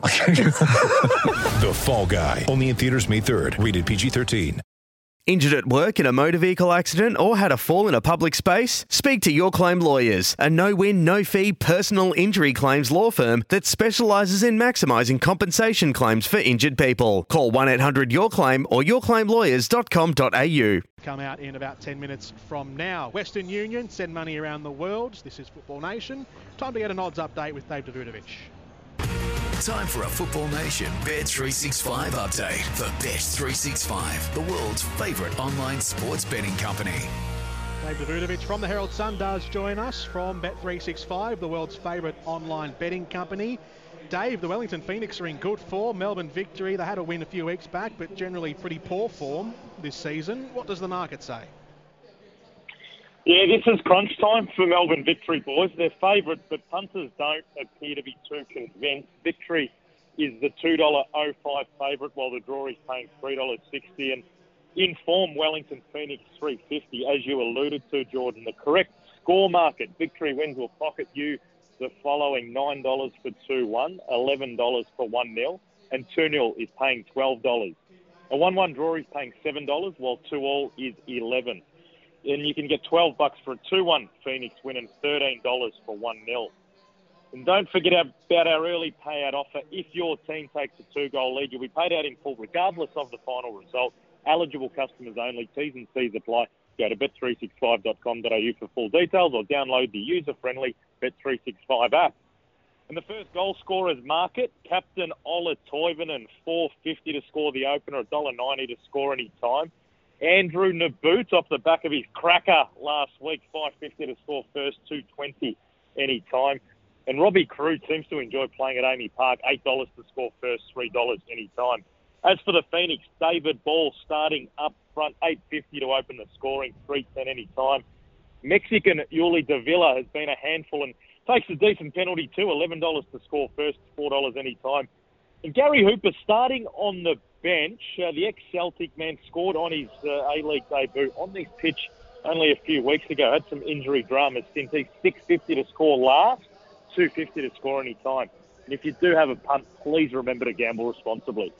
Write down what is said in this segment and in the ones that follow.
The Fall Guy. Only in theaters May 3rd. Rated PG-13. Injured at work in a motor vehicle accident or had a fall in a public space? Speak to Your Claim Lawyers, a no win, no fee personal injury claims law firm that specialises in maximising compensation claims for injured people. Call 1 800 Your Claim or yourclaimlawyers.com.au. come out in about 10 minutes from now. Western Union send money around the world. This is Football Nation. Time to get an odds update with Dave Davudovic. Time for a Football Nation Bet365 update for Bet365, the world's favourite online sports betting company. Dave Davudovic from the Herald Sun does join us from Bet365, the world's favourite online betting company. Dave, the Wellington Phoenix are in good form. Melbourne victory. They had a win a few weeks back, but generally pretty poor form this season. What does the market say? Yeah, this is crunch time for Melbourne Victory boys. They're favourite, but punters don't appear to be too convinced. Victory is the $2.05 favourite, while the draw is paying $3.60. And in form, Wellington Phoenix 350, as you alluded to, Jordan. The correct score market, Victory wins will pocket you the following $9 for 2-1, $11 for 1-0, and 2-0 is paying $12. A 1-1 draw is paying $7, while 2-all is 11 and you can get 12 bucks for a 2-1 Phoenix win and $13 for 1-0. And don't forget about our early payout offer. If your team takes a two-goal lead, you'll be paid out in full regardless of the final result. Eligible customers only. T's and C's apply. Go to bet365.com.au for full details or download the user-friendly Bet365 app. And the first goal scorer's market, Captain Ola Toivonen, 450 to score the opener, $1.90 to score any time. Andrew Nabbout off the back of his cracker last week, 550 to score first, 220 any time. And Robbie Kruse seems to enjoy playing at AAMI Park, $8 to score first, $3 any time. As for the Phoenix, David Ball starting up front, 850 to open the scoring, 310 any time. Mexican Yuli Davila has been a handful and takes a decent penalty too, $11 to score first, $4 any time. And Gary Hooper starting on the bench. Uh, the ex-Celtic man scored on his uh, A-League debut on this pitch only a few weeks ago. Had some injury dramas since he's 650 to score last, 250 to score any time. And if you do have a punt, please remember to gamble responsibly.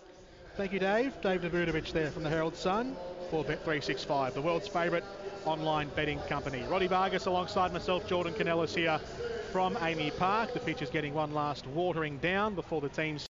Thank you, Dave. Dave Davudovic there from the Herald Sun for Bet365, the world's favourite online betting company. Roddy Vargas alongside myself, Jordan Canellis here from AAMI Park. The pitch is getting one last watering down before the teams